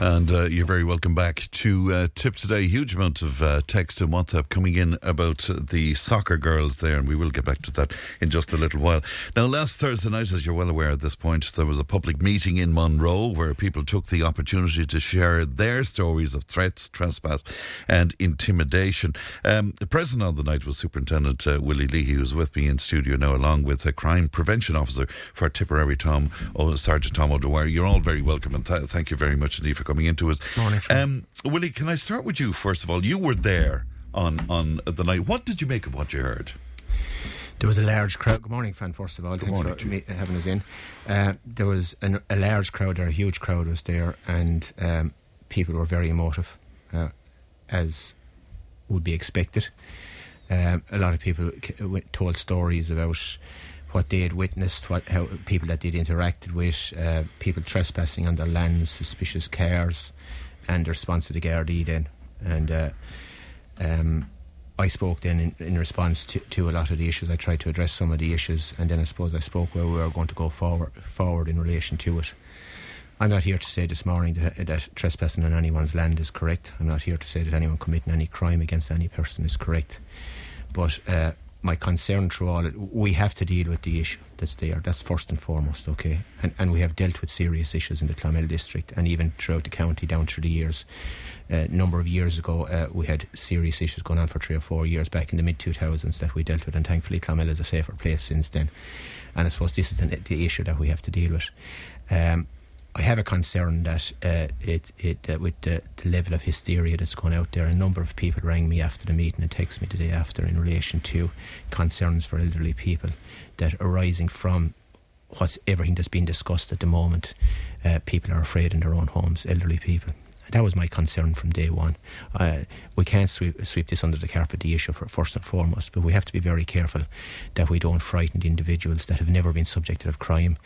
And uh, you're very welcome back to uh, Tipp Today. Huge amount of uh, text and WhatsApp coming in about the soccer girls there, and we will get back to that in just a little while. Now, last Thursday night, as you're well aware at this point, there was a public meeting in Monroe where people took the opportunity to share their stories of threats, trespass, and intimidation. Um, the president of the night was Superintendent uh, Willie Leahy, who's with me in studio now, along with a crime prevention officer for Tipperary, Tom, oh, Sergeant Tom O'Dwyer. You're all very welcome, and th- thank you very much indeed for coming into it. Morning, um, Willie, can I start with you first of all? You were there on on the night. What did you make of what you heard? There was a large crowd. Good morning, Fran. First of all, Good thanks morning for me, having us in. Uh, there was an, a large crowd there, a huge crowd was there, and um, people were very emotive, uh, as would be expected. Um, a lot of people told stories about what they had witnessed, what how people that they'd interacted with, uh, people trespassing on their lands, suspicious cars, and the response to the Gardaí then. And uh, um, I spoke then in, in response to, to a lot of the issues. I tried to address some of the issues, and then I suppose I spoke where we were going to go forward forward in relation to it. I'm not here to say this morning that, that trespassing on anyone's land is correct. I'm not here to say that anyone committing any crime against any person is correct. But uh, my concern through all it, we have to deal with the issue that's there. That's first and foremost, okay? And, and we have dealt with serious issues in the Clonmel district and even throughout the county down through the years. A number of years ago, uh, we had serious issues going on for three or four years back in the mid 2000s that we dealt with, and thankfully, Clonmel is a safer place since then. And I suppose this is the, the issue that we have to deal with. Um, I have a concern that uh, it, it uh, with the, the level of hysteria that's gone out there, a number of people rang me after the meeting and texted me the day after in relation to concerns for elderly people that arising from what's everything that's being discussed at the moment. Uh, people are afraid in their own homes, elderly people. That was my concern from day one. Uh, we can't sweep, sweep this under the carpet, the issue, for first and foremost, but we have to be very careful that we don't frighten the individuals that have never been subjected of crime,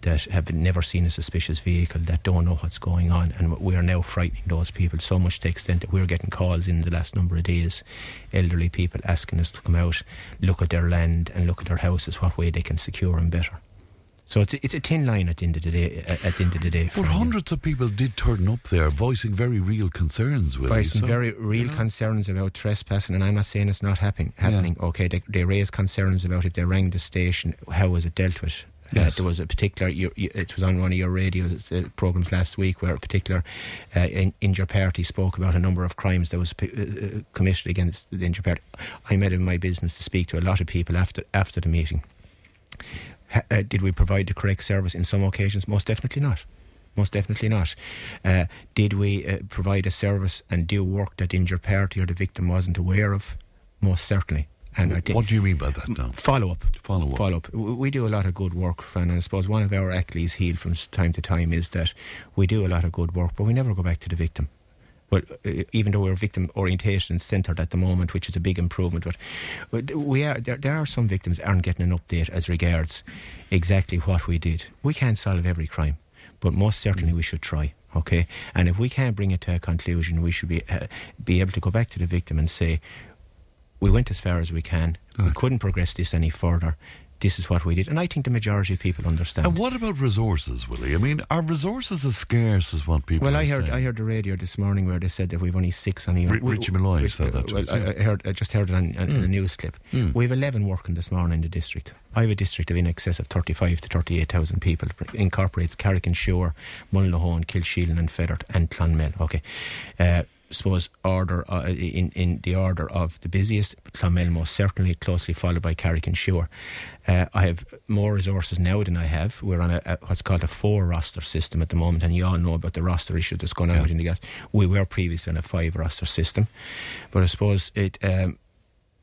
that have never seen a suspicious vehicle, that don't know what's going on, and we are now frightening those people so much to the extent that we're getting calls in the last number of days, elderly people asking us to come out, look at their land and look at their houses, what way they can secure them better. So it's a, it's a thin line at the end of the day. At the end of the day, But hundreds of people did turn up there, voicing very real concerns. Willie. voicing So- very real concerns about trespassing, and I'm not saying it's not happening. Happening, okay? They, they raised concerns about it. they rang the station, how was it dealt with? Uh, there was a particular. You, you, it was on one of your radio uh, programs last week where a particular uh, in, injured party spoke about a number of crimes that was p- uh, uh, committed against the injured party. I made it my business to speak to a lot of people after after the meeting. Uh, did we provide the correct service in some occasions? Most definitely not. Most definitely not. Uh, did we uh, provide a service and do work that injured party or the victim wasn't aware of? Most certainly. And I think What do you mean by that now? follow up. Follow up. Follow up. We we do a lot of good work, Fran, and I suppose one of our Achilles' heel from time to time is that we do a lot of good work, but we never go back to the victim. Well, uh, even though we're victim orientation centred at the moment, which is a big improvement, but we are there. There are some victims aren't getting an update as regards exactly what we did. We can't solve every crime, but most certainly we should try. Okay, and if we can't bring it to a conclusion, we should be uh, be able to go back to the victim and say, we went as far as we can. We couldn't progress this any further. This is what we did, and I think the majority of people understand. And what about resources, Willie? I mean, are resources as scarce as what people? Well, I heard saying? I heard the radio this morning where they said that we've only six on the. Ri- Richie Molloy said that to Well, us, I, yeah. I heard I just heard it on, on Mm. a news clip. Mm. We have eleven working this morning in the district. I have a district of in excess of thirty-five to thirty-eight thousand people. It incorporates Carrick-on-Suir, Mullinahone, Kilsheelan, and Fethard, and Clonmel. Okay. Uh, suppose order uh, in in the order of the busiest Clonmel most certainly closely followed by Carrick-on-Suir. Uh, I have more resources now than I have. We're on a, a what's called a four roster system at the moment, and you all know about the roster issue that's going on Yeah. within the gas. We were previously on a five roster system, but I suppose it. Um,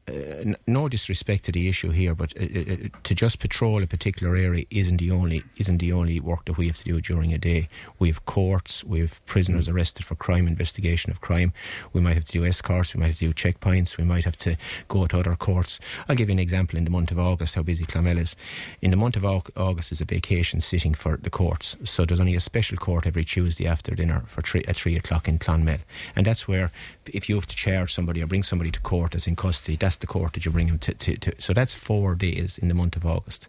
uh, no disrespect to the issue here, but uh, uh, to just patrol a particular area isn't the only isn't the only work that we have to do during a day. We have courts, we have prisoners Mm. arrested for crime, investigation of crime. We might have to do escorts, we might have to do checkpoints, we might have to go to other courts. I'll give you an example in the month of August how busy Clonmel is. In the month of August is a vacation sitting for the courts, so there's only a special court every Tuesday after dinner for three, at three o'clock in Clonmel, and that's where if you have to charge somebody or bring somebody to court that's in custody, that's the court that you bring them to, to, to. So that's four days in the month of August.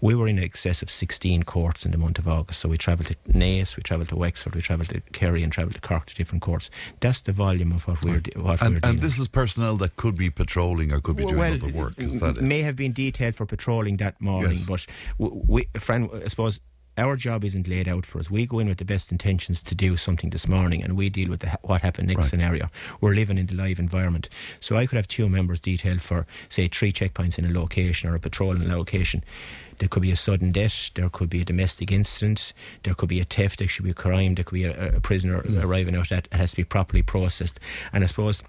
We were in excess of 16 courts in the month of August. So we travelled to Naas, we travelled to Wexford, we travelled to Kerry, and travelled to Cork to different courts. That's the volume of what we're de- what we're And, dealing and this is personnel that could be patrolling or could be doing well, other work. Is that it? may have been detailed for patrolling that morning, Yes. but w- we, Fran, I suppose our job isn't laid out for us. We go in with the best intentions to do something this morning, and we deal with the, what happened next Right. scenario. We're living in the live environment, so I could have two members detailed for, say, three checkpoints in a location or a patrol in a location. There could be a sudden death. There could be a domestic incident. There could be a theft. There should be a crime. There could be a, a prisoner arriving out. That has to be properly processed. And I suppose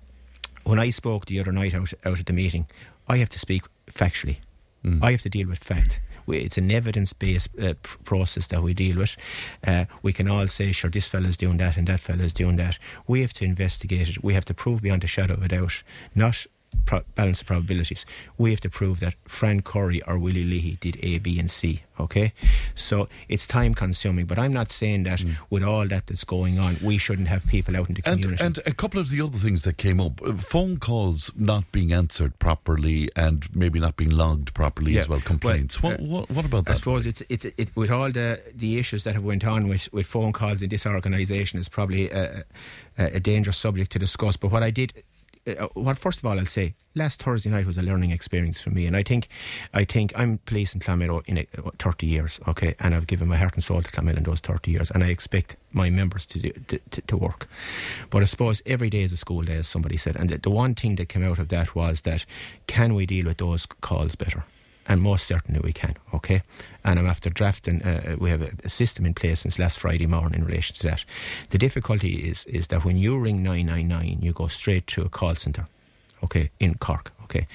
when I spoke the other night out, out at the meeting, I have to speak factually. Mm. I have to deal with fact. We, it's an evidence based uh, process that we deal with. Uh, we can all say, sure, this fella's doing that and that fella's doing that. We have to investigate it. We have to prove beyond a shadow of a doubt, not pro- balance of probabilities. We have to prove that Fran Curry or Willie Leahy did A, B, and C. Okay, so it's time consuming. But I'm not saying that with all that that's going on, we shouldn't have people out in the And, community. and a couple of the other things that came up uh, phone calls not being answered properly and maybe not being logged properly as well, complaints. Well, what, uh, what, what about I that? suppose it's it's it, with all the the issues that have went on with, with phone calls in this organisation is probably a, a, a dangerous subject to discuss. But what I did, uh, what first of all I'll say, last Thursday night was a learning experience for me, and I think I think I'm policing Clonmel in a, uh, 30 years, okay, and I've given my heart and soul to Clonmel in those 30 years, and I expect my members to do, to, to work. But I suppose every day is a school day, as somebody said, and the, the one thing that came out of that was that can we deal with those calls better? And most certainly we can. Okay, and I'm after drafting. Uh, we have a, a system in place since last Friday morning in relation to that. The difficulty is is that when you ring nine nine nine, you go straight to a call centre. Okay, in Cork. Okay,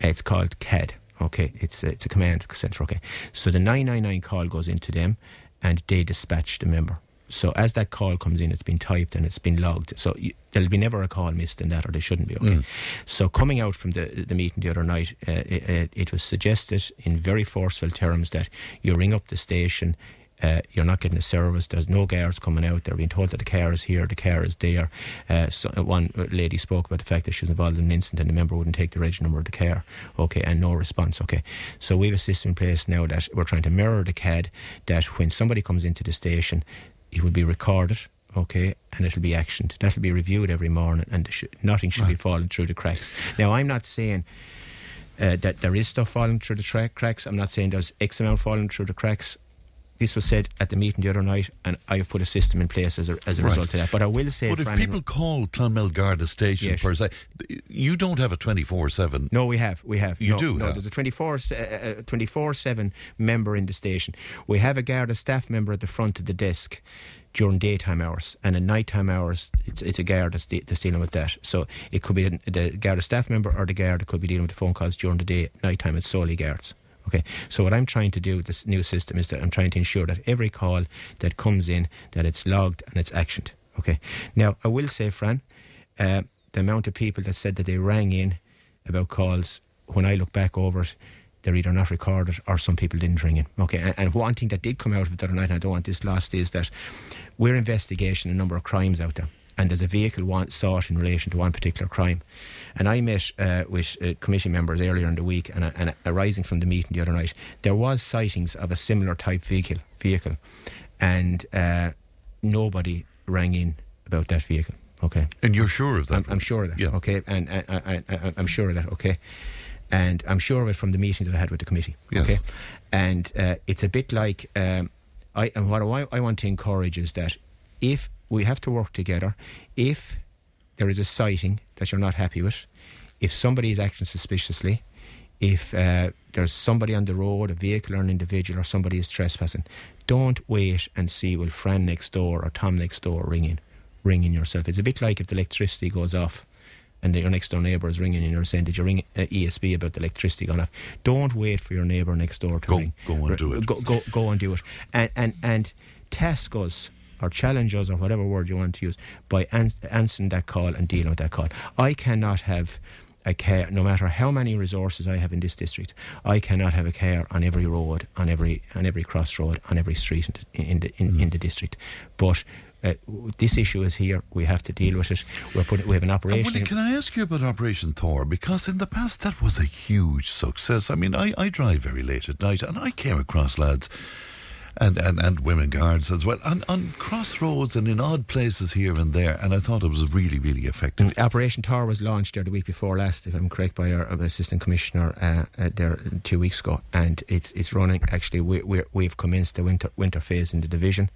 it's called CAD. Okay, it's a, it's a command centre. Okay, so the nine nine nine call goes into them, and they dispatch the member. So as that call comes in, it's been typed and it's been logged. So you, there'll be never a call missed in that, or there shouldn't be. Okay. So coming out from the the meeting the other night, uh, it, it was suggested in very forceful terms that you ring up the station. Uh, you're not getting a service. There's no guards coming out. They're being told that the car is here, the car is there. Uh, so one lady spoke about the fact that she was involved in an incident and the member wouldn't take the reg number of the car. Okay, and no response. Okay, so we have a system in place now that we're trying to mirror the CAD. That when somebody comes into the station, it will be recorded, okay, and it'll be actioned. That'll be reviewed every morning, and sh- nothing should be falling through the cracks. Now, I'm not saying uh, that there is stuff falling through the tra- cracks. I'm not saying there's X amount falling through the cracks. This was said at the meeting the other night, and I have put a system in place as a, as a Right. result of that. But I will say, But if people call Clonmel Garda Station Yes. per se, you don't have a 24 7. No, we have. We have. You no, do No, have? there's a 24 se- uh, 24 7 member in the station. We have a Garda staff member at the front of the desk during daytime hours, and in nighttime hours, it's, it's a guard that's, de- that's dealing with that. So it could be the, the Garda staff member or the guard could be dealing with the phone calls during the day. Nighttime, it's solely guards. Okay, so what I'm trying to do with this new system is that I'm trying to ensure that every call that comes in, that it's logged and it's actioned. Okay, now I will say, Fran, uh, the amount of people that said that they rang in about calls, when I look back over it, they're either not recorded or some people didn't ring in. Okay, and, and one thing that did come out of it the other night, and I don't want this lost, is that we're investigating a number of crimes out there. And there's a vehicle want, sought in relation to one particular crime. And I met uh, with uh, committee members earlier in the week, and, and arising from the meeting the other night, there was sightings of a similar type vehicle, vehicle, and uh, nobody rang in about that vehicle. Okay, And you're sure of that? I'm, I'm sure of that. Yeah. Okay, and I, I, I, I'm sure of that. Okay, and I'm sure of it from the meeting that I had with the committee. Yes. Okay, and uh, it's a bit like um, I and what I, I want to encourage is that if we have to work together, if there is a sighting that you're not happy with, if somebody is acting suspiciously, if uh, there's somebody on the road, a vehicle or an individual, or somebody is trespassing, don't wait and see will Fran next door or Tom next door ring in, ring in yourself. It's a bit like if the electricity goes off and your next door neighbour is ringing and you're saying, Did you ring uh, ESB about the electricity going off? Don't wait for your neighbour next door to Go- ring. go and do it. Go, go, go and do it. And, and, and task us or challenge us or whatever word you want to use by ans- answering that call and dealing with that call. I cannot have a car, no matter how many resources I have in this district, I cannot have a car on every road, on every on every crossroad, on every street in, in the in, in the district. But uh, this issue is here. We have to deal with it. We're putting, we have an operation. Willie, can I ask you about Operation Thor? Because in the past that was a huge success. I mean, I, I drive very late at night and I came across lads and, and, and women guards as well on, on crossroads and in odd places here and there. And I thought it was really, really effective. Operation Thor was launched there the week before last, if I'm correct, by our assistant commissioner uh, uh, there two weeks ago, and it's it's running. Actually, we we we've commenced the winter winter phase in the division,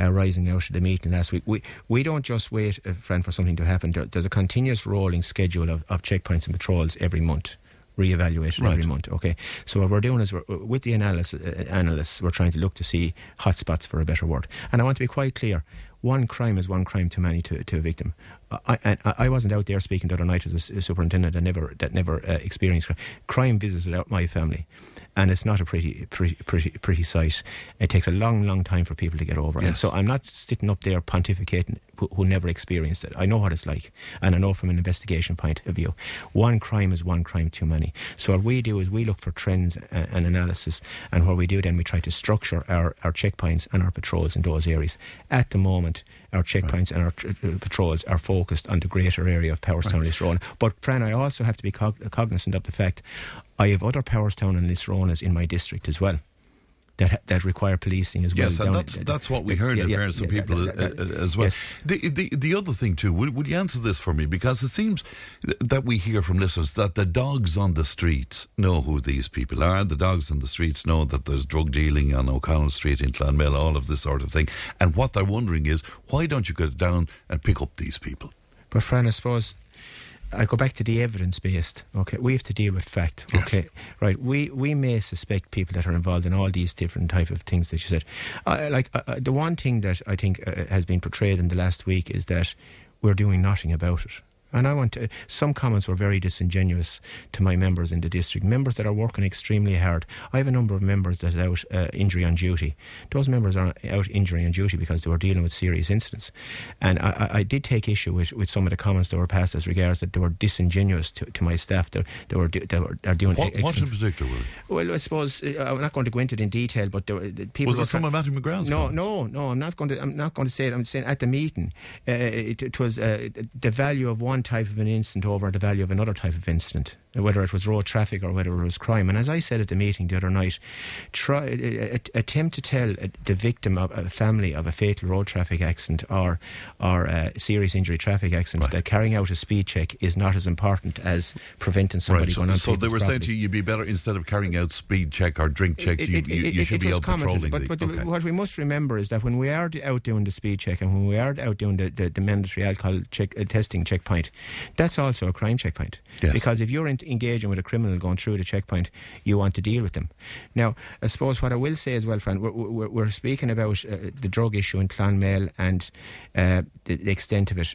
uh, rising out of the meeting last week. We we don't just wait, uh, Fran, for something to happen. There, there's a continuous rolling schedule of, of checkpoints and patrols every month. Re-evaluated Right. every month. Okay, so what we're doing is we're, with the analysts, uh, analysts, we're trying to look to see hotspots for a better word. And I want to be quite clear: one crime is one crime too many to, to a victim. I, I, I wasn't out there speaking the other night as a superintendent I never that never uh, experienced crime. Crime visited out my family, and it's not a pretty pretty pretty pretty sight. It takes a long long time for people to get over it. Yes. So I'm not sitting up there pontificating who, who never experienced it. I know what it's like, and I know from an investigation point of view, one crime is one crime too many. So what we do is we look for trends and, and analysis, and what we do then we try to structure our, our checkpoints and our patrols in those areas. At the moment, our checkpoints and our tr- uh, patrols are focused on the greater area of Powerstown and Lisronagh. But Fran, I also have to be cog- cognizant of the fact I have other Powerstown and Lisronaghs in my district as well. That, that require policing as well. Yes, and that's that's what we heard Yeah, in yeah, fairness of yeah, people that- that- that- uh, as well. yes. The, the the other thing too, would, would you answer this for me? Because it seems that we hear from listeners that the dogs on the streets know who these people are. The dogs on the streets know that there's drug dealing on O'Connell Street in Clonmel, all of this sort of thing. And what they're wondering is, why don't you go down and pick up these people? But Fran, I suppose I go back to the evidence based. Okay, we have to deal with fact. Yes. Okay, right. We we may suspect people that are involved in all these different type of things that you said. Uh, like uh, the one thing that I think uh, has been portrayed in the last week is that we're doing nothing about it. And I want to, some comments were very disingenuous to my members in the district, members that are working extremely hard. I have a number of members that are out uh, injury on duty. Those members are out injury on duty because they were dealing with serious incidents. And I, I, did take issue with, with some of the comments that were passed as regards that they were disingenuous to, to my staff. They, they were they were are doing What, what in particular? Well, I suppose uh, I'm not going to go into it in detail, but there, were- the people Was it some of Matthew McGrath's no, comments? no, no. I'm not going to. I'm not going to say it. I'm saying at the meeting, uh, it, it was uh, the value of one type of an incident over the value of another type of incident, whether it was road traffic or whether it was crime. And as I said at the meeting the other night, try uh, uh, attempt to tell uh, the victim of a family of a fatal road traffic accident or or a serious injury traffic accident Right. that carrying out a speed check is not as important as preventing somebody Right, so, going on. so they were saying to you, you'd be better instead of carrying out speed check or drink checks, It- you, it- you, it- you should be out commented, patrolling. But, the, but okay. what we must remember is that when we are out doing the speed check and when we are out doing the, the, the mandatory alcohol check, uh, testing checkpoint, that's also a crime checkpoint. Yes. Because if you're in, engaging with a criminal going through the checkpoint, you want to deal with them. Now, I suppose what I will say as well, Fran, we're, we're, we're speaking about uh, the drug issue in Clonmel and uh, the, the extent of it.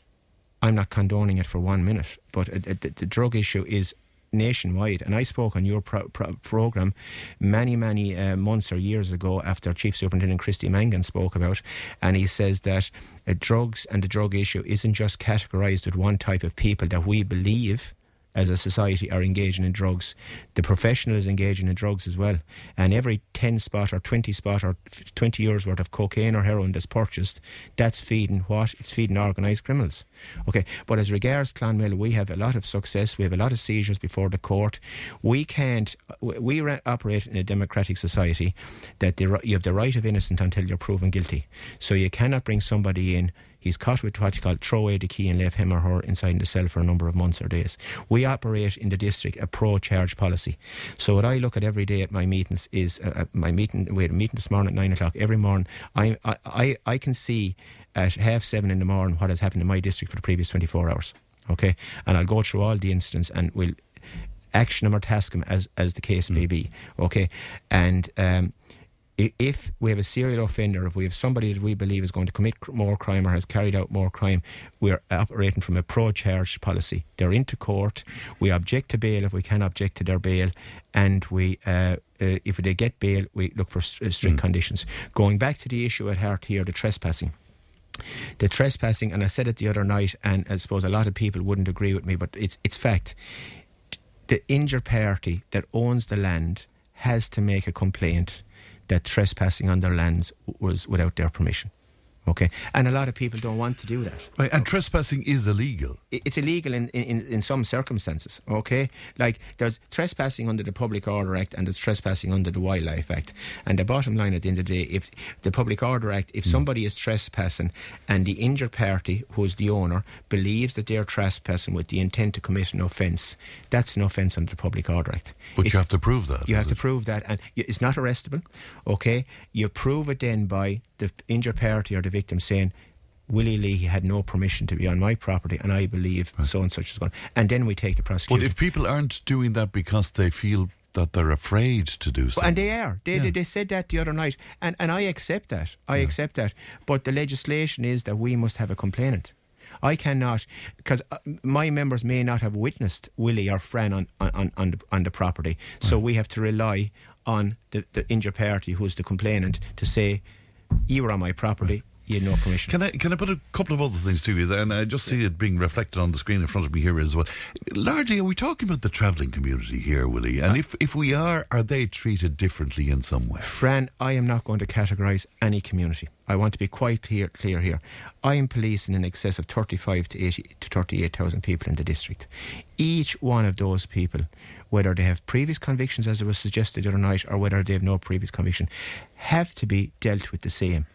I'm not condoning it for one minute, but uh, the, the drug issue is nationwide. And I spoke on your pro- pro- program many, many uh, months or years ago after Chief Superintendent Christy Mangan spoke about, and he says that uh, drugs and the drug issue isn't just categorised with one type of people that we believe. As a society, are engaging in drugs. The professional is engaging in drugs as well. And every 10 spot or 20 spot or 20 years worth of cocaine or heroin that's purchased, that's feeding what? It's feeding organised criminals. Okay, but as regards Clonmel, we have a lot of success. We have a lot of seizures before the court. We can't. We ra- operate in a democratic society that the, you have the right of innocent until you're proven guilty. So you cannot bring somebody in. He's caught with what you call throw away the key and leave him or her inside the cell for a number of months or days. We operate in the district a pro-charge policy. So what I look at every day at my meetings is uh, uh, my meeting. We had a meeting this morning at nine o'clock. Every morning, I I I, I can see at half seven in the morning what has happened in my district for the previous 24 hours. Okay, and I'll go through all the incidents and we'll action them or task them as as the case may be. Okay, and um, If we have a serial offender, if we have somebody that we believe is going to commit more crime or has carried out more crime, we're operating from a pro-charge policy. They're into court. We object to bail if we can object to their bail, and we, uh, uh, if they get bail, we look for st- strict conditions. Going back to the issue at heart here, the trespassing the trespassing, and I said it the other night, and I suppose a lot of people wouldn't agree with me, but it's it's fact. The injured party that owns the land has to make a complaint that trespassing on their lands was without their permission. Okay, and a lot of people don't want to do that. Right, and trespassing is illegal. It's illegal in, in, in some circumstances, okay? Like there's trespassing under the Public Order Act and there's trespassing under the Wildlife Act. And the bottom line at the end of the day, if the Public Order Act, if hmm. somebody is trespassing and the injured party, who's the owner, believes that they're trespassing with the intent to commit an offence, that's an offence under the Public Order Act. But It's- you have to prove that. you is have to prove that, and it's not arrestable. Okay, you prove it then by the injured party or the victim saying, "Willie Lee had no permission to be on my property, and I believe so and such is going." And then we take the prosecution. But if people aren't doing that because they feel that they're afraid to do so, and they are. They, Yeah. they, they said that the other night, and, and I accept that. I accept that. But the legislation is that we must have a complainant. I cannot, because uh, my members may not have witnessed Willie or Fran on, on, on, the, on the property. So we have to rely on the, the injured party, who's the complainant, to say, you were on my property, you had no permission. Can I can I put a couple of other things to you there? And I just see it being reflected on the screen in front of me here as well. Largely, are we talking about the travelling community here, Willie? And uh, if, if we are, are they treated differently in some way? Fran, I am not going to categorise any community. I want to be quite clear, clear here. I am policing in excess of 35 to 80 to 38,000 people in the district. Each one of those people, whether they have previous convictions, as it was suggested the other night, or whether they have no previous conviction, have to be dealt with the same.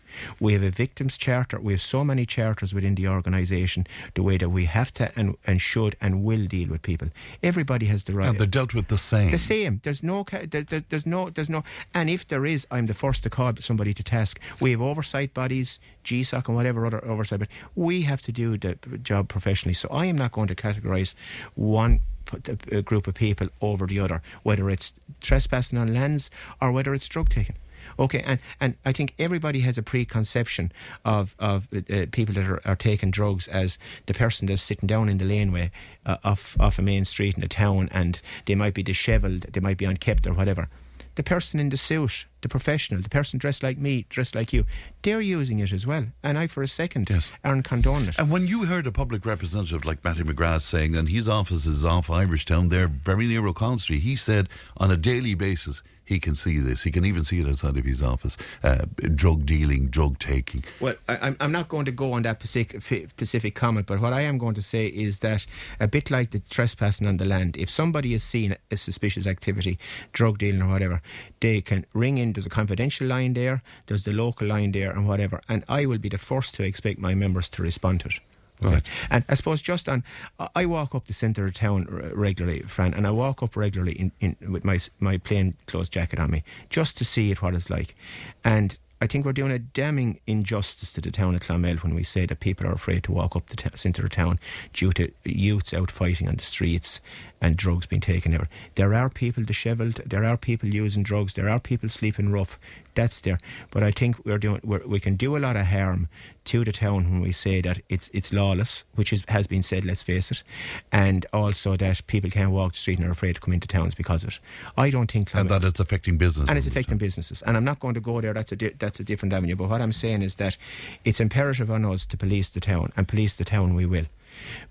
We have a victims charter. We have so many charters within the organisation. The way that we have to and, and should and will deal with people. Everybody has the right. And they're dealt with the same. The same. There's no. There, there, there's no. There's no. And if there is, I'm the first to call somebody to task. We have oversight bodies, GSOC and whatever other oversight, but we have to do the job professionally. So I am not going to categorise one a uh, group of people over the other, whether it's trespassing on lands or whether it's drug taking. Okay, and, and I think everybody has a preconception of of uh, people that are, are taking drugs as the person that's sitting down in the laneway uh, off off a main street in a town, and they might be dishevelled, they might be unkempt or whatever. The person in the suit, the professional, the person dressed like me, dressed like you, they're using it as well. And I, for a second, Yes. aren't condoning it. And when you heard a public representative like Mattie McGrath saying, and his office is off Irishtown, there very near O'Connell Street, he said on a daily basis he can see this. He can even see it outside of his office. Uh, drug dealing, drug taking. Well, I, I'm, I'm not going to go on that specific comment, but what I am going to say is that a bit like the trespassing on the land, if somebody has seen a suspicious activity, drug dealing or whatever, they can ring in. There's a confidential line there, there's the local line there, and whatever. And I will be the first to expect my members to respond to it. Right. And I suppose just on, I- I walk up the centre of town regularly, Fran, and I walk up regularly in, in with my my plain clothes jacket on me, just to see it what it's like. And I think we're doing a damning injustice to the town of Clonmel when we say that people are afraid to walk up the t- centre of town due to youths out fighting on the streets and drugs being taken over. There are people dishevelled. There are people using drugs. There are people sleeping rough. That's there. But I think we're doing we're, we can do a lot of harm to the town when we say that it's it's lawless, which is, has been said. Let's face it, and also that people can't walk the street and are afraid to come into towns because of it. I don't think And that it's affecting business. and it's affecting businesses. And I'm not going to go there. That's a di- that's a different avenue. But what I'm saying is that it's imperative on us to police the town, and police the town we will.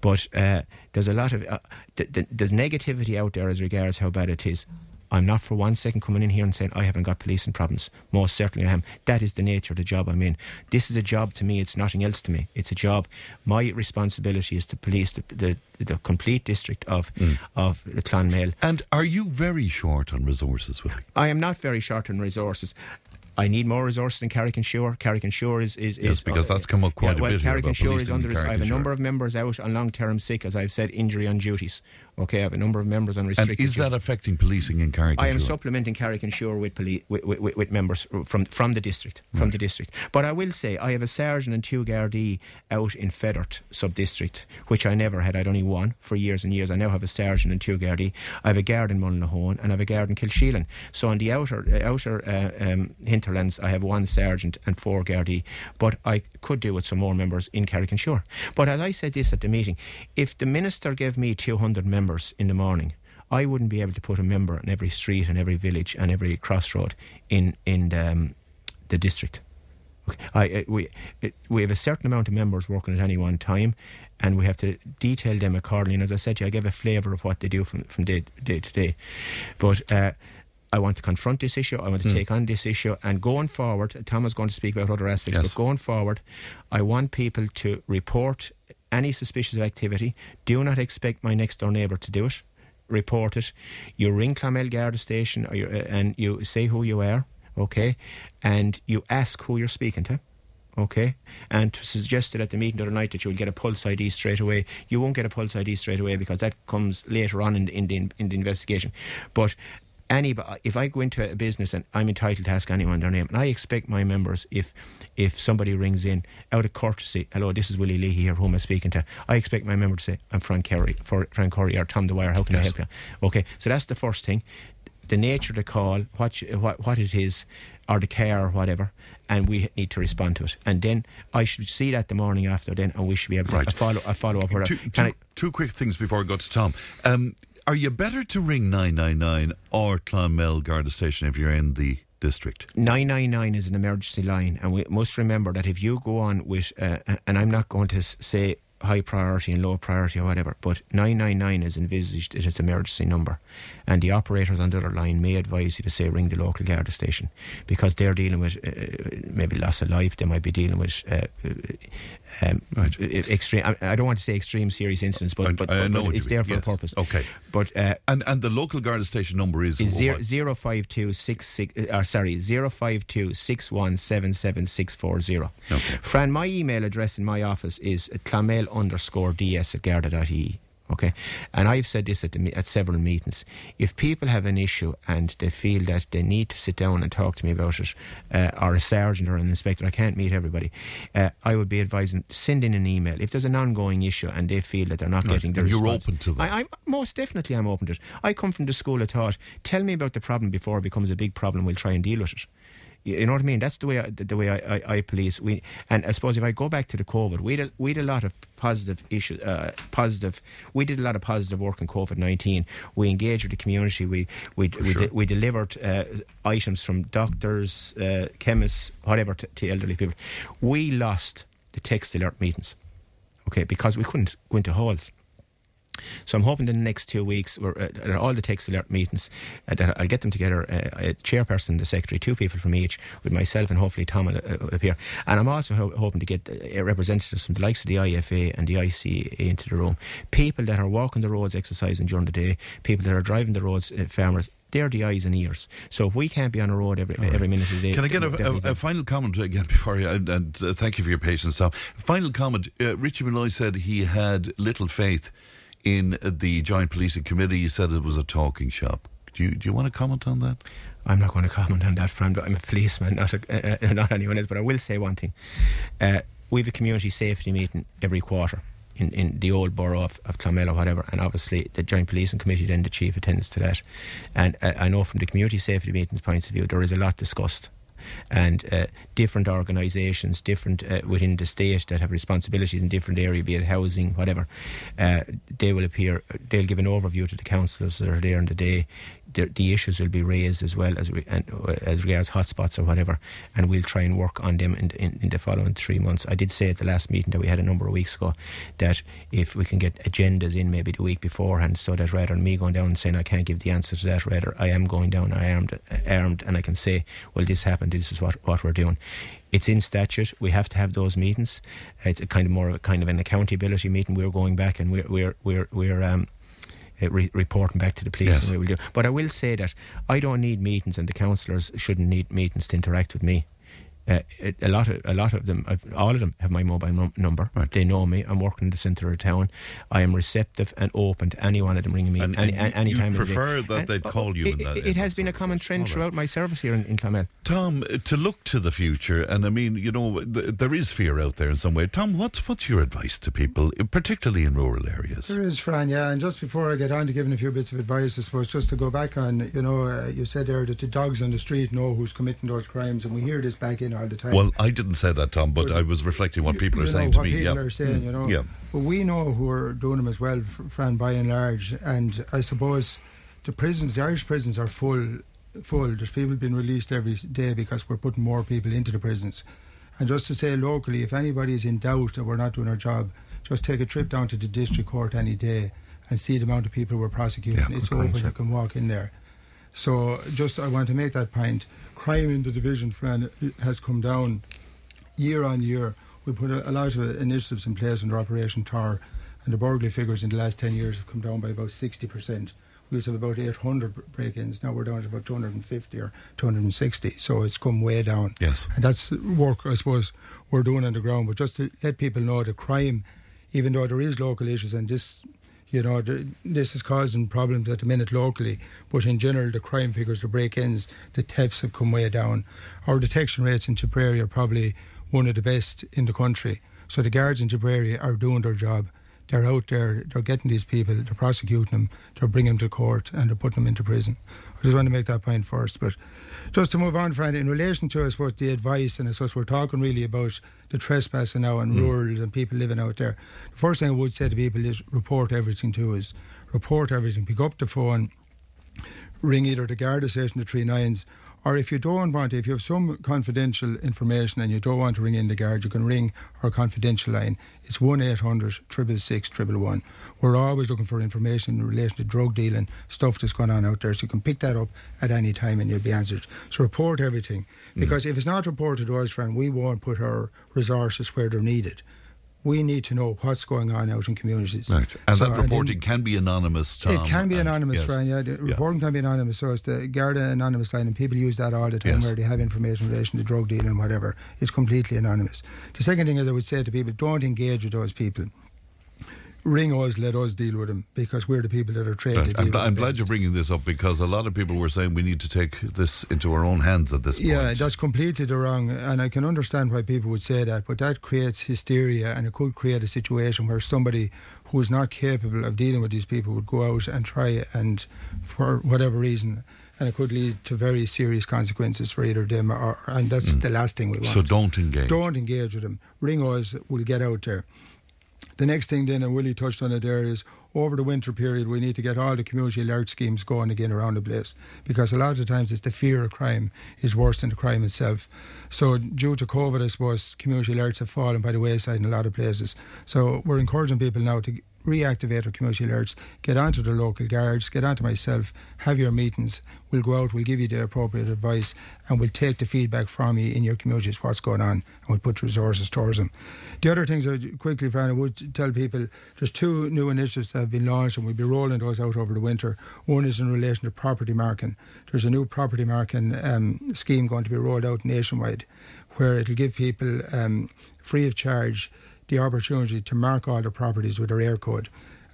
But uh, there's a lot of uh, th- th- there's negativity out there as regards how bad it is. I'm not for one second coming in here and saying I haven't got policing problems. Most certainly I am. That is the nature of the job I'm in. This is a job to me. It's nothing else to me. It's a job. My responsibility is to police the the, the complete district of mm. of the Clonmel. And are you very short on resources, Willie? I am not very short on resources. I need more resources than Carrick-on-Suir. Carrick and Shore is, is, Yes, is because that's uh, come up quite a well, bit Carrick-on-Suir is under. I have a number of members out on long term sick, as I've said, injury on duties. Okay, I have a number of members on restricted. And is that affecting policing in Carrick? I am supplementing Carrick-on-Suir with, poli- with, with, with members from from the district, from the district. But I will say I have a sergeant and two Gardaí out in Fethard sub district, which I never had. I'd only one for years and years. I now have a sergeant and two Gardaí. I have a guard in Mullinahone and I have a guard in Kilsheelan. So on the outer uh, outer uh, um, hinterlands, I have one sergeant and four Gardaí. But I could do with some more members in Carrick-on-Suir. But as I said this at the meeting, if the minister gave me 200 members in the morning. I wouldn't be able to put a member in every street and every village and every crossroad in in the, um, the district. Okay. I, we it, we have a certain amount of members working at any one time, and we have to detail them accordingly. And as I said, to you, I gave a flavour of what they do from from day, day to day. But uh, I want to confront this issue. I want to take on this issue, and going forward, Tom is going to speak about other aspects. Yes. But going forward, I want people to report any suspicious activity. Do not expect my next door neighbour to do it. Report it. You ring Clonmel Garda Station or uh, and you say who you are, okay, and you ask who you're speaking to. Okay, and to suggested at the meeting the other night that you will get a pulse ID straight away. You won't get a pulse ID straight away because that comes later on in the, in the, in the investigation. But any, if I go into a business and I'm entitled to ask anyone their name, and I expect my members, if if somebody rings in out of courtesy, hello, this is Willie Lee here, who am I speaking to? I expect my member to say, I'm Frank Kerry, for Frank Curry or Tom Dwyer. How can I help you? Okay, so that's the first thing. The nature of the call, what you, what what it is, or the care or whatever, and we need to respond to it. And then I should see that the morning after, then, and we should be able to Right. uh, follow uh, follow up. with Two, two, I- two quick things before I go to Tom. Um, are you better to ring 999 or Clonmel Garda Station if you're in the district? 999 is an emergency line, and we must remember that if you go on with, uh, and I'm not going to say high priority and low priority or whatever, but 999 is envisaged is an emergency number, and the operators on the other line may advise you to say ring the local Garda station because they're dealing with uh, maybe loss of life, they might be dealing with. Uh, um, Right. Extreme. I, I don't want to say extreme serious incidents, but, I- but, I but, but it's there for yes. a purpose. Okay. But uh, And and the local Garda Station number is, is zero zero five two six six. Uh, sorry, zero five two six one seven seven six four zero. Okay. Fran, my email address in my office is clonmel underscore ds at garda.ie. Okay, and I've said this at, the, at several meetings. If people have an issue and they feel that they need to sit down and talk to me about it, uh, or a sergeant or an inspector, I can't meet everybody. Uh, I would be advising send in an email if there's an ongoing issue and they feel that they're not Right, getting the and you're open to that. I, I'm most definitely I'm open to it. I come from the school of thought. Tell me about the problem before it becomes a big problem. We'll try and deal with it. You know what I mean? That's the way I, the, way I, I, I police. We and I suppose if I go back to the COVID, we had a, we had a lot of positive issues. Uh, positive. We did a lot of positive work in COVID nineteen. We engaged with the community. We we we, sure. de- we delivered uh, items from doctors, uh, chemists, whatever to, to elderly people. We lost the text alert meetings. Okay, because we couldn't go into halls. So I'm hoping in the next two weeks, uh, at all the text alert meetings, uh, that I'll get them together, uh, a chairperson the secretary, two people from each, with myself and hopefully Tom will uh, appear. And I'm also ho- hoping to get uh, representatives from the likes of the IFA and the ICA into the room. People that are walking the roads, exercising during the day, people that are driving the roads, uh, farmers. They're the eyes and ears. So if we can't be on a road every every minute of the day, Can I get a, a, a final comment again before you, and, and uh, thank you for your patience, Tom. Final comment. Uh, Richie Molloy said he had little faith in the Joint Policing Committee. You said it was a talking shop. Do you, do you want to comment on that? I'm not going to comment on that, Fran. but I'm a policeman, not a, uh, not anyone else. But I will say one thing: uh, we have a community safety meeting every quarter in, in the old borough of, of or whatever, and obviously the Joint Policing Committee then the chief attends to that. And uh, I know from the community safety meetings points of view, there is a lot discussed. And uh, different organisations, different uh, within the state that have responsibilities in different areas, be it housing, whatever, uh, they will appear. They'll give an overview to the councillors that are there in the day. The, the issues will be raised as well as re, and, uh, as regards hotspots or whatever, and we'll try and work on them in, in, in the following three months. I did say at the last meeting that we had a number of weeks ago that if we can get agendas in maybe the week beforehand, so that rather than me going down and saying I can't give the answer to that, rather I am going down armed, armed, and I can say, well, this happened. This is what what we're doing. It's in statute. We have to have those meetings. It's a kind of more of a kind of an accountability meeting. We're going back and we're we're we're we're um, uh, re- reporting back to the police. Yes. And we will do. But I will say that I don't need meetings, and the councillors shouldn't need meetings to interact with me. Uh, it, a lot of a lot of them, I've- all of them have my mobile num- number. Right. They know me. I'm working in the centre of town. I am receptive and open to any one of them ringing me And- any, and any, any you time of the day. prefer that they'd uh, call you It, in that- it, in it that has been a common trend All right. throughout my service here in, in Clonmel. Tom, uh, to look to the future, and I mean, you know, th- there is fear out there in some way. Tom, what's what's your advice to people, particularly in rural areas? There is, Fran, yeah. And just before I get on to giving a few bits of advice, I suppose, just to go back on, you know, uh, you said there that the dogs on the street know who's committing those crimes, and we hear this back in all the time. Well, I didn't say that, Tom, but Well, I was reflecting what people are saying to me. people yeah. are saying, you know. Yeah. But we know who are doing them as well, Fran, by and large. And I suppose the prisons, the Irish prisons are full. Full. There's people being released every day because we're putting more people into the prisons. And just to say locally, if anybody is in doubt that we're not doing our job, just take a trip down to the district court any day and see the amount of people we're prosecuting. Yeah, it's open, you can walk in there. So just I want to make that point. Crime in the division, Fran, has come down year on year. We put a, a lot of initiatives in place under Operation Thor, and the burglary figures in the last 10 years have come down by about 60%. We used to have about 800 break ins, now we're down to about 250 or 260, so it's come way down. Yes. And that's work, I suppose, we're doing on the ground. But just to let people know that crime, even though there is local issues, and this, you know, the, this is causing problems at the minute locally, but in general, the crime figures, the break-ins, the thefts have come way down. Our detection rates in Tipperary are probably one of the best in the country. So the guards in Tipperary are doing their job. They're out there, they're getting these people, they're prosecuting them, they're bringing them to court, and they're putting them into prison. I just want to make that point first. But just to move on, Fran, in relation to, I suppose, the advice, and I suppose we're talking really about the trespassing now and hmm. rural and people living out there. The first thing I would say to people is report everything to us. Report everything. Pick up the phone, ring either the Garda station, the Three Nines, or if you don't want to, if you have some confidential information and you don't want to ring in the guard, you can ring our confidential line. It's 1 800 666 111. We're always looking for information in relation to drug dealing, stuff that's going on out there, so you can pick that up at any time and you'll be answered. So report everything. Mm. Because if it's not reported to us, Fran, we won't put our resources where they're needed. We need to know what's going on out in communities. Right. And So- that reporting can be anonymous, Tom. it can be and- anonymous, yes. Fran. Yeah, the Yeah. reporting can be anonymous. So it's the Garda anonymous line, and people use that all the time Yes. where they have information in relation to drug dealing and whatever. It's completely anonymous. The second thing is I would say to people, don't engage with those people. Ring us, let us deal with them because we're the people that are trained. Deal I'm, with I'm glad you're bringing this up because a lot of people were saying we need to take this into our own hands at this point. Yeah, that's completely the wrong, and I can understand why people would say that, but that creates hysteria, and it could create a situation where somebody who is not capable of dealing with these people would go out and try and, for whatever reason, and it could lead to very serious consequences for either them or, and that's the last thing we want. Mm. So don't engage. Don't engage with them. Ring us, we'll get out there. The next thing then, and Willie touched on it there, is over the winter period we need to get all the community alert schemes going again around the place because a lot of the times it's the fear of crime is worse than the crime itself. So due to COVID, I suppose community alerts have fallen by the wayside in a lot of places. So we're encouraging people now to reactivate our community alerts, get onto the local guards, get onto myself, have your meetings. We'll go out, we'll give you the appropriate advice, and we'll take the feedback from you in your communities, what's going on, and we'll put resources towards them. The other things I quickly, Fran, I would tell people there's two new initiatives that have been launched, and we'll be rolling those out over the winter. One is in relation to property marking. There's a new property marking um, scheme going to be rolled out nationwide, where it'll give people um, free of charge the opportunity to mark all the properties with their Eircode.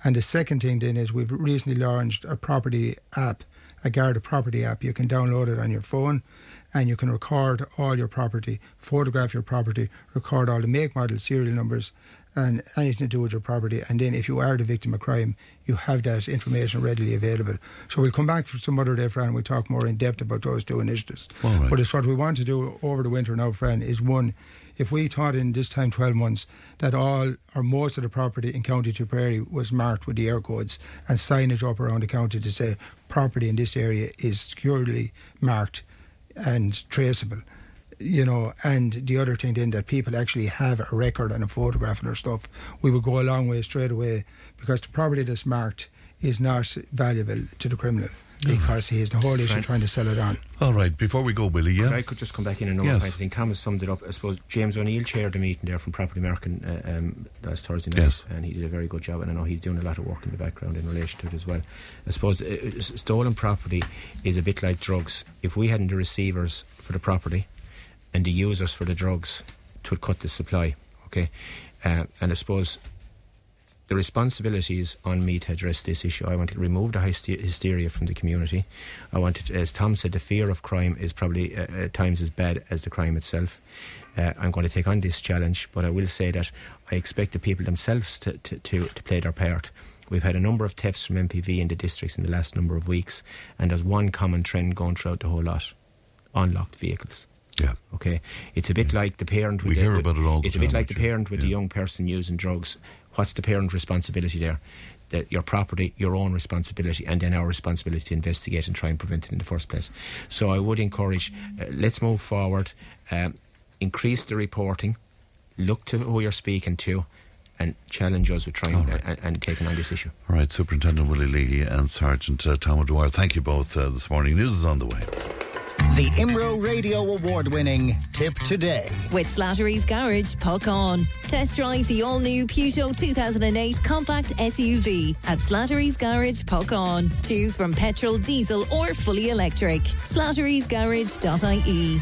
And the second thing then is we've recently launched a property app, a Garda property app. You can download it on your phone and you can record all your property, photograph your property, record all the make, model, serial numbers, and anything to do with your property. And then if you are the victim of crime, you have that information readily available. So we'll come back for some other day, Fran, and we'll talk more in depth about those two initiatives. Right. But it's what we want to do over the winter now, Fran, is one, if we thought in this time 12 months that all or most of the property in County Tipperary was marked with the Eircodes and signage up around the county to say property in this area is securely marked and traceable, you know, and the other thing then that people actually have a record and a photograph of their stuff, we would go a long way straight away because the property that's marked is not valuable to the criminal because he has the whole issue Fine. trying to sell it on. All right, before we go, Willie, yeah? If I could just come back in another Yes. point. I think Thomas summed it up. I suppose James O'Neill chaired the meeting there from Property American uh, um, last Thursday night, Yes. and he did a very good job. And I know he's doing a lot of work in the background in relation to it as well. I suppose uh, stolen property is a bit like drugs. If we hadn't the receivers for the property, and the users for the drugs to cut the supply. Okay, uh, and I suppose the responsibility is on me to address this issue. I want to remove the hysteria from the community. I want to, as Tom said, the fear of crime is probably uh, at times as bad as the crime itself. Uh, I'm going to take on this challenge, but I will say that I expect the people themselves to, to, to, to play their part. We've had a number of thefts from MPV in the districts in the last number of weeks, and there's one common trend going throughout the whole lot unlocked vehicles. Yeah. Okay. It's a bit yeah. like the parent with we the, hear about it all It's a bit like the parent with yeah. the young person using drugs what's the parent responsibility there? The, your property, your own responsibility, and then our responsibility to investigate and try and prevent it in the first place. So I would encourage, uh, let's move forward, um, increase the reporting, look to who you're speaking to, and challenge us with trying right. and, and, taking on this issue. All right, Superintendent Willie Leahy and Sergeant uh, Tom O'Dwyer, thank you both uh, this morning. News is on the way. The IMRO Radio Award winning Tipp Today. With Slattery's Garage, Puckane. Test drive the all new Peugeot 2008 compact SUV at Slattery's Garage, Puckane. Choose from petrol, diesel, or fully electric. Slattery'sGarage.ie.